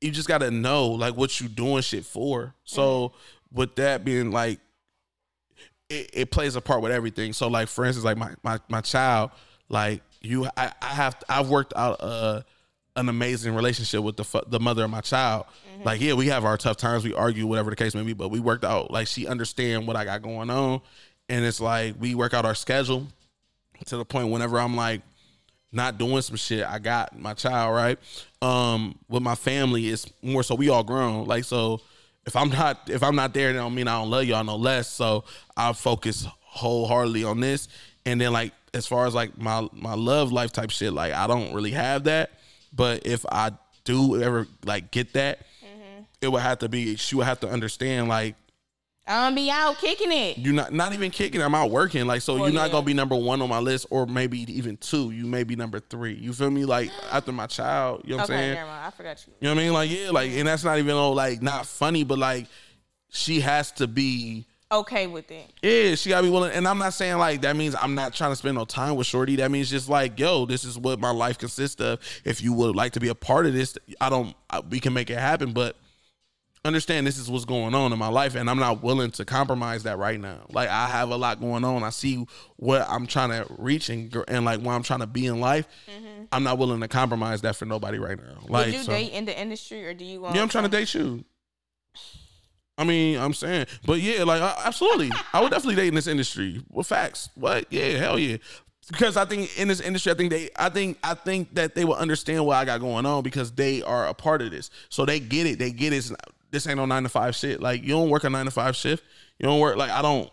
you just gotta know like what you doing shit for. So with that being like, it, it plays a part with everything. So like, for instance, like my my my child, like you, I, I have I've worked out a an amazing relationship with the the mother of my child. Like, yeah, we have our tough times, we argue, whatever the case may be, but we worked out. Like, she understand what I got going on, and it's like we work out our schedule to the point whenever I'm like not doing some shit, I got my child right. Um, with my family, it's more so we all grown. Like, so if I'm not if I'm not there, that don't mean I don't love y'all no less. So I focus wholeheartedly on this, and then like as far as like my my love life type shit, like I don't really have that. But if I do ever like get that, it would have to be she would have to understand like I'm gonna be out kicking it. you're not not even kicking. I'm out working. Like so, oh, Well, you're not yeah. gonna be number one on my list, or maybe even two. You may be number three. You feel me? Like after my child. You know what I'm saying? never mind. I forgot you. You know what I mean? Like yeah, like and that's not even all like not funny, but like she has to be. Okay with it. Yeah, she gotta be willing. And I'm not saying like that means I'm not trying to spend no time with Shorty. That means just like, yo, this is what my life consists of. If you would like to be a part of this, I don't. I, we can make it happen, but understand this is what's going on in my life, and I'm not willing to compromise that right now. Like I have a lot going on. I see what I'm trying to reach and and like where I'm trying to be in life. Mm-hmm. I'm not willing to compromise that for nobody right now. Like Would you so- date in the industry or do you want? yeah, I'm trying to date you. I mean, I'm saying, but yeah, like I- absolutely, I would definitely date in this industry. With facts, what? Yeah, hell yeah. Because I think in this industry, I think they, I think, I think that they will understand what I got going on because they are a part of this, so they get it. They get it. It's This ain't no nine to five shit. Like you don't work a nine to five shift. You don't work like I don't.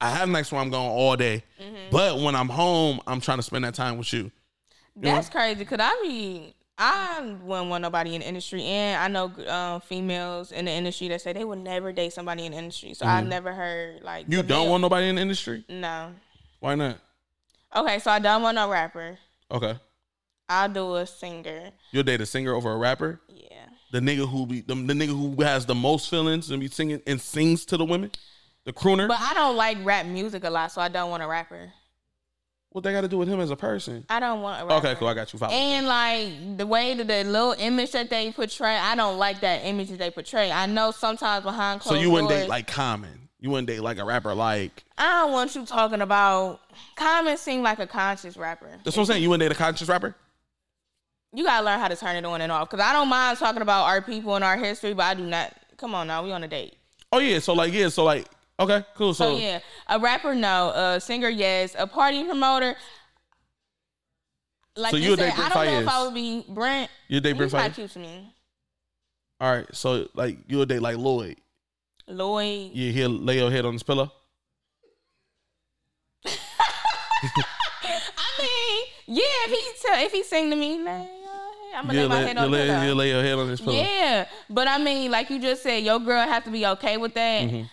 I have nights where I'm going all day, but when I'm home, I'm trying to spend that time with you. That's crazy because I mean, I wouldn't want nobody in the industry, and I know um, females in the industry that say they would never date somebody in the industry. So I've never heard like Mm-hmm. You don't male- want nobody in the industry? no. Why not? Okay, so I don't want no rapper. Okay, I'll do a singer. you'll date a singer over a rapper. Yeah. The nigga who be the, the nigga who has the most feelings and be singing and sings to the women, the crooner. But I don't like rap music a lot, so I don't want a rapper. what they got to do with him as a person? I don't want a rapper. Okay, cool. I got you. Follow. And like the way that the little image that they portray, I don't like that image that they portray. I know sometimes behind closed. so you wouldn't doors, date like Common. You wouldn't date like a rapper like. I don't want you talking about. Common seem like a conscious rapper. That's what I'm saying. You wouldn't date a conscious rapper. You gotta learn how to turn it on and off. Cause I don't mind talking about our people and our history, but I do not. Come on now, we on a date. Oh yeah. So like yeah. So like okay, cool. So, So yeah, a rapper no, a singer yes, a party promoter. Like So you, you said, date I don't know if I would be Brent. you date Brent Faiyaz. cute to me. All right. So like you would date like Lloyd. Lloyd. You he'll lay your head on his pillow. (laughs) I mean, yeah, if he tell, if he sing to me, like, I'm gonna lay my head on the lay, pillow. you lay your head on his pillow. Yeah, but I mean, like you just said, your girl have to be okay with that. Mm-hmm.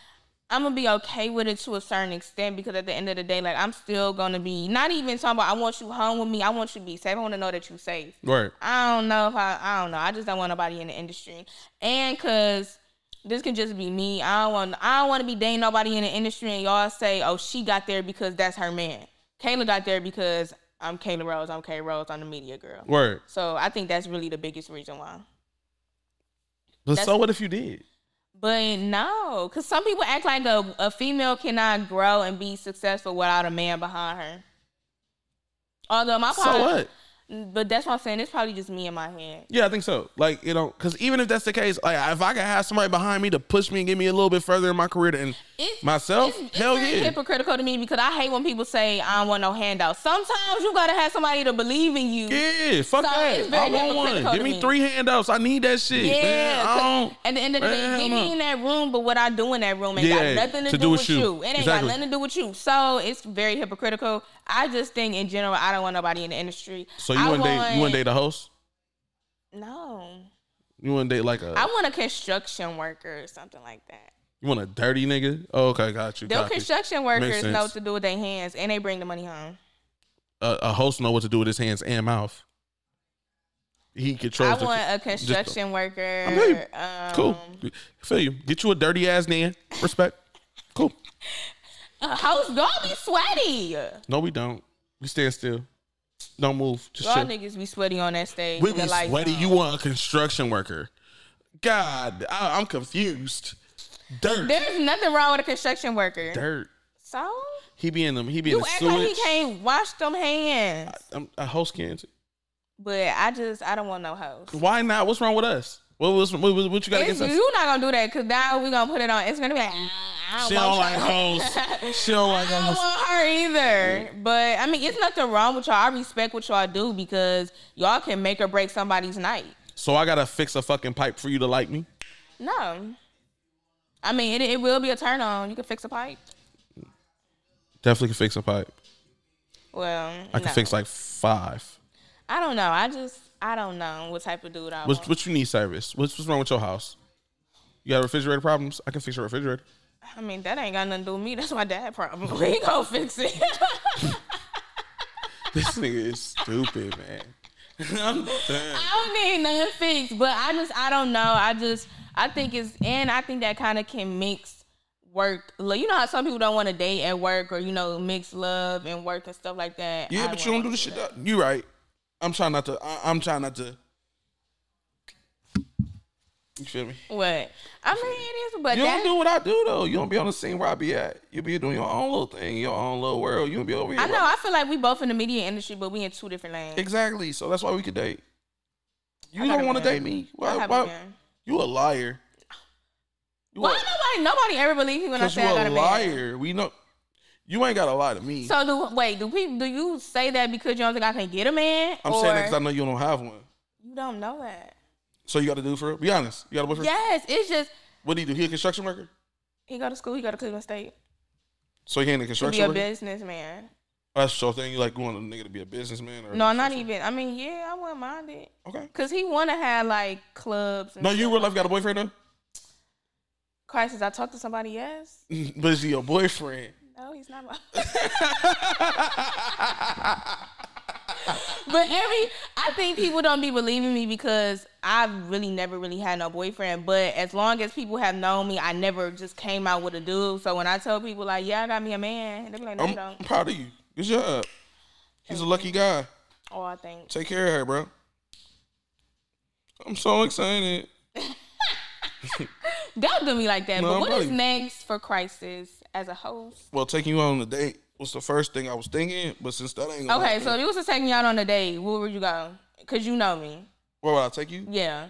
I'm gonna be okay with it to a certain extent because at the end of the day, like I'm still gonna be not even talking about I want you home with me. I want you to be safe. I want to know that you're safe. Right. I don't know if I I don't know. I just don't want nobody in the industry. And cause this can just be me. I don't want I don't want to be dating nobody in the industry and y'all say, "Oh, she got there because that's her man." Kayla got there because I'm Kayla Rose. I'm Kay Rose. I'm the media girl. Word. So I think that's really the biggest reason why. But That's- so what if you did? But no, because some people act like a, a female cannot grow and be successful without a man behind her. Although my So partner, what? But that's what I'm saying. It's probably just me in my head. Yeah, I think so. Like you know, because even if that's the case, like if I could have somebody behind me to push me and get me a little bit further in my career than It's, myself, it's, it's hell very yeah. hypocritical to me because I hate when people say I don't want no handouts. Sometimes you gotta have somebody to believe in you. Yeah, fuck So that. it's I want one. Give me me. three handouts. I need that shit. Yeah, man. I don't. at the end of the day, get me in that room, but what I do in that room ain't Yeah, got nothing to, to do, do with with you. you. It ain't Exactly. got nothing to do with you. So it's very hypocritical. I just think in general, I don't want nobody in the industry. So you I want date? You want to date a host? No, You want to date like a? I want a construction worker or something like that. you want a dirty nigga? Oh, okay, got you. Got construction workers know what to do with their hands, and they bring the money home. A, a host know what to do with his hands and mouth. He controls. I the- want a construction worker. I you. Um, Cool. Feel you. Get you a dirty ass man. Respect. Cool. (laughs) A host, don't be sweaty. No, we don't. We stand still. Don't move. Just Y'all chill. niggas be sweaty on that stage. We be lights sweaty. You want a construction worker? God, I, I'm confused. Dirt. There's nothing wrong with a construction worker. Dirt. So He be in them. He be in you the act sewage. like he can't wash them hands. I'm, a host can't. But I just I don't want no host. Why not? What's wrong with us? What was what, what, what you got It's, against us? you not gonna do that because now we gonna put it on. It's gonna be like "Ah, I don't She don't like y'all." hoes. She don't like (laughs) I don't want her either. But I mean, it's nothing wrong with y'all. I respect what y'all do because y'all can make or break somebody's night. So I gotta fix a fucking pipe for you to like me. No. I mean, it, it will be a turn on. You can fix a pipe. Definitely can fix a pipe. Well, I can no. fix like five. I don't know. I just I don't know what type of dude I What want. what you need service? What's what's wrong with your house? You got refrigerator problems? I can fix your refrigerator. I mean, that ain't got nothing to do with me. That's my dad problem. (laughs) We gonna fix it. (laughs) This nigga is stupid, man. (laughs) I'm done. I don't need nothing fixed, but I just I don't know. I just I think it's and I think that kind of can mix work. Like, You know how some people don't want to date at work or you know mix love and work and stuff like that. Yeah, I but you don't do the shit. That. You right. I'm trying not to. I, I'm trying not to. You feel me? What? I mean, it is, but You don't do what I do though. You don't be on the scene where I be at. You be doing your own little thing, your own little world. You don't be over here. I know. I feel like we both in the media industry, but we in two different lanes. Exactly. So that's why we could date. You don't want to date me. Why? why you a liar? You Why a, nobody nobody ever believe me when I say I got a a man? liar. We know. You ain't got to lie to me. So do wait? Do people do you say that because you don't think I can get a man? I'm or saying that because I know you don't have one. you don't know that. So you got to do for real. Be honest. You got a boyfriend. Yes, it's just What do you do? He a construction worker. he go to school. He go to Cleveland State. So he ain't a To be a worker. businessman. Oh, that's your thing. You like going a nigga to be a businessman or No, not even. I mean, yeah, I wouldn't mind it. Okay. Cause he want to have like clubs. And No, you real life got a boyfriend though. Crisis. I talked to somebody. Yes. (laughs) but is he your boyfriend? No, he's not. My... (laughs) (laughs) but every, I think people don't be believing me because I've really never really had no boyfriend. But as long as people have known me, I never just came out with a dude. So when I tell people like, yeah, I got me a man, they be like, no, I'm, don't. I'm proud of you. Good job. He's a lucky guy. Oh, I think. Take care of her, bro. I'm so excited. (laughs) Don't do me like that. No, but I'm what is probably- next for Crisis as a host? Well, taking you on a date was the first thing I was thinking, but since that ain't Okay, happen, so if you was to take me out on a date, where would you go? Cause you know me. where would I take you? Yeah.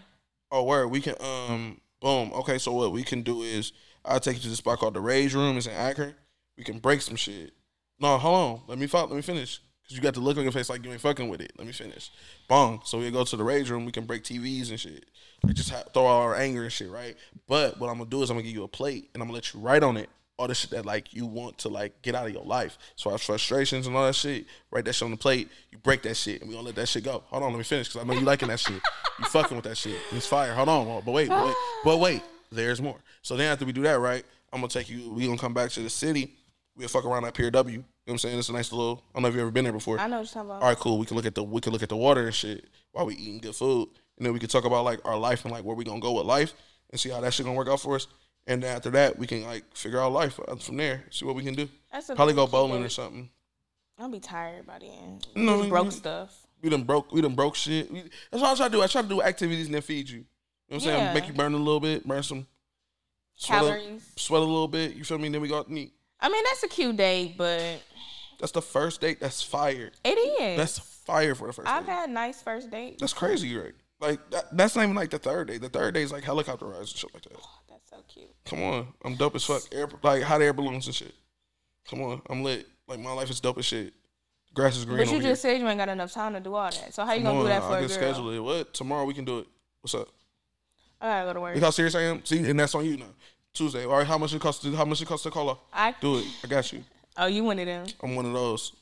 Oh, where we can um boom. Okay, so what we can do is I'll take you to this spot called the Rage Room. It's in Akron. We can break some shit. No, hold on. Let me let me finish. Cause you got the look on your face like you ain't fucking with it. Let me finish. Bong. So we go to the Rage Room. We can break TVs and shit. Like just ha- throw all our anger and shit, right? But what I'm gonna do is I'm gonna give you a plate and I'm gonna let you write on it all the shit that like you want to like get out of your life. So our frustrations and all that shit, write that shit on the plate. You break that shit and we gonna let that shit go. Hold on, let me finish because I know you liking that shit. You fucking with that shit. It's fire. Hold on, but wait, but wait, but wait. There's more. So then after we do that, right? I'm gonna take you. We gonna come back to the city. We'll fuck around at Pier W. You know what I'm saying? It's a nice little. I don't know if you've ever been there before. I know what you're talking about. All right, cool. We can look at the we can look at the water and shit while we eating good food, and then we can talk about like our life and like where we gonna go with life and see how that shit gonna work out for us. And then after that, we can like figure out life from there. See what we can do. That's a Probably go bowling or something. I'll be tired by the end. No, Just you- broke stuff. We done broke. We done broke shit. We, that's what I try to do. I try to do activities and then feed you. You know what I'm saying? Make you burn a little bit, burn some sweat a- sweat a little bit. You feel me? Then we go out and eat. I mean, that's a cute date, but That's the first date. That's fire. it is. That's fire for the 1st I've date. had nice first dates. That's crazy, right? Like that, that's not even like the third day. The third day is like helicopter rides and shit like that. So cute. Come on, I'm dope as fuck. Air, like hot air balloons and shit. Come on, I'm lit. Like my life is dope as shit. Grass is green. But you just said you ain't got enough time to do all that. So how you. Come gonna do that for I a can girl? schedule it. What tomorrow we can do it. What's up? I gotta go to work. Look how serious I am. See, and that's on you now. Tuesday. All right, how much it costs? To, how much it costs to call her? I Do it. I got you. oh you one of them. I'm one of those.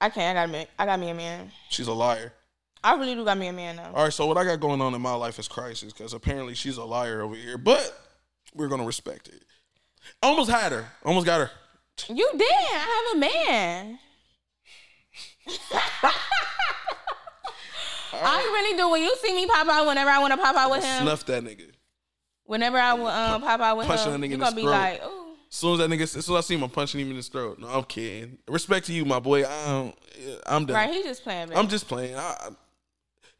I can't. I got me. I got me a man. She's a liar. I really do got me a man though. All right, so what I got going on in my life is crisis because apparently she's a liar over here, but we're gonna respect it. Almost had her. Almost got her. You did. I have a man. I really do. When you see me pop out, whenever I want to pop out with him, Snuff that nigga. whenever I um, pop out with punching him, that nigga you in gonna be throat. like, ooh. As soon as that nigga, as soon as I see him, I'm punching him in his throat. No, I'm kidding. Respect to you, my boy. I I'm done. Right, he just playing. Baby. I'm just playing. I, I,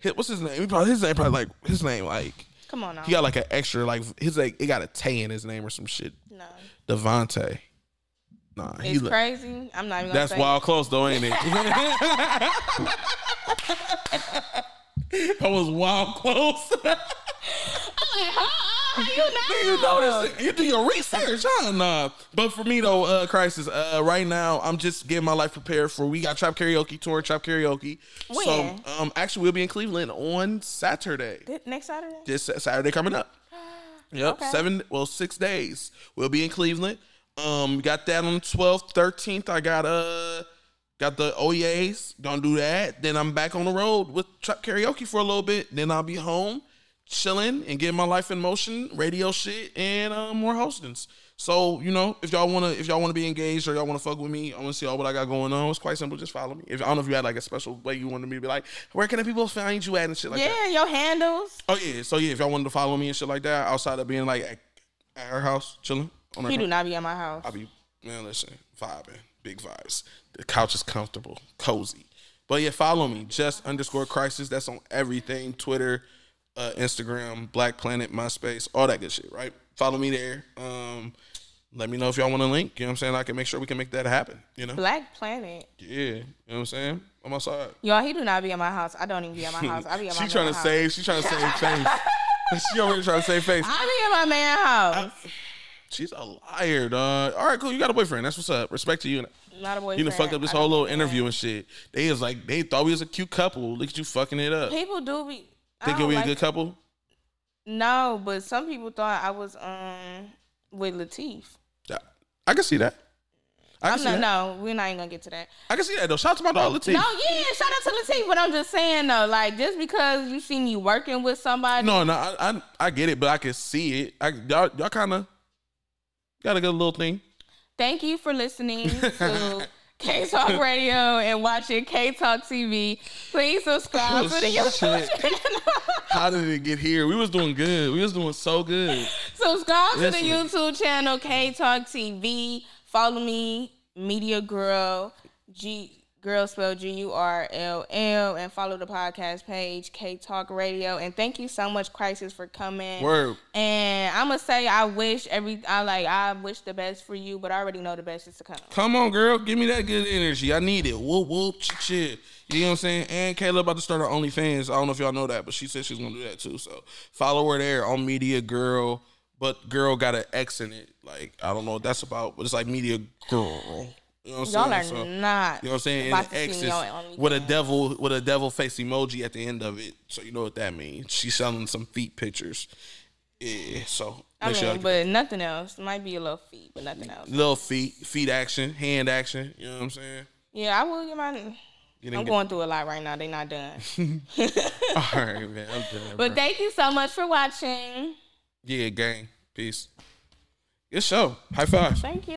hit- what's his name? Probably, his name probably like his name like Come on now. he got like an extra like his like it got a Tay in his name or some shit. no, Devontae. Nah, he it's look, crazy. I'm not even. Gonna that's wild close though, ain't it? (laughs) that was wild close. (laughs) I'm like, huh? You know? you know this. You do your research, huh? Nah. But for me though, uh, crisis. Uh, right now, I'm just getting my life prepared for. We got Trap Karaoke tour, Trap Karaoke. When? So, um, actually, we'll be in Cleveland on Saturday. Th- Next Saturday. This Saturday coming up. (gasps) Yep, Okay. seven. Well, six days. We'll be in Cleveland. Um, got that on the twelfth, thirteenth. I got uh, got the OEAs. Gonna do that. Then I'm back on the road with Trap Karaoke for a little bit. Then I'll be home, chilling and getting my life in motion, radio shit, and uh, more hostings. So you know, if y'all wanna, if y'all wanna be engaged or y'all wanna fuck with me, I wanna see all what I got going on. It's quite simple. Just follow me. If I don't know if you had like a special way you wanted me to be like, where can the people find you at and shit like that. yeah, your handles. Oh yeah, so yeah, if y'all wanted to follow me and shit like that, outside of being like at, at her house chilling on her, He couch, do not be at my house. I'll be man, listen, vibing, big vibes. The couch is comfortable, cozy. But yeah, follow me, just underscore crisis. That's on everything, Twitter, uh, Instagram, Black Planet, MySpace, all that good shit. Right? Follow me there. Um, let me know if y'all want to link. You know what I'm saying? I can make sure we can make that happen. You know? Black Planet. Yeah. You know what I'm saying? On my side. Y'all, he do not be at my house. I don't even be at my house. I be at (laughs) my she trying to house. save. She trying to save face. (laughs) she already trying to save face. I be at my man house. She's a liar, dog. All right, cool. You got a boyfriend. That's what's up. Respect to you. not a boyfriend. You done fucked up this I whole little interview and shit. They was like, they thought we was a cute couple. Look at you fucking it up. People do be. Think we a good couple? No, but some people thought I was um with Latif. Yeah. I can see that. I see not. that. No, we're not even gonna get to that. I can see that though. Shout out to my dog Latif. No, yeah, shout out to Latif. But I'm just saying though, like just because you see me working with somebody, No, no, I, I I get it, but I can see it. I y'all y'all kind of got a good little thing. thank you for listening to (laughs) K Talk Radio and watching K Talk TV. Please subscribe Oh, to the. YouTube channel. How did it get here? We was doing good. We was doing so good. subscribe to the YouTube channel K Talk TV. Follow me, Media Girl G Girl spelled G U R L L, and follow the podcast page K Talk Radio. And thank you so much, Crisis, for coming. Word. And I'm gonna say I wish every I like I wish the best for you, but I already know the best is to come. Come on, girl. Give me that good energy. I need it. Whoop, whoop, ch. You know what I'm saying? And Kayla about to start her OnlyFans. I don't know if y'all know that, but she said she's going to do that too. So follow her there on Media Girl. But girl got an X in it. Like, I don't know what that's about, but it's like Media Girl. You know what I'm Y'all are? So- not. you know what I'm saying? And the X is with a devil with a devil face emoji at the end of it. So you know what that means. She's selling some feet pictures. Yeah. So I make sure but nothing else. Might be a little feet, but nothing else. little feet, feet action, hand action. You know what I'm saying? Yeah, I will get my. I'm get- going through a lot right now. They're not done. (laughs) (laughs) All right, man. I'm done. but bro. thank you so much for watching. yeah, gang. Peace. Good show. High five. Thank you.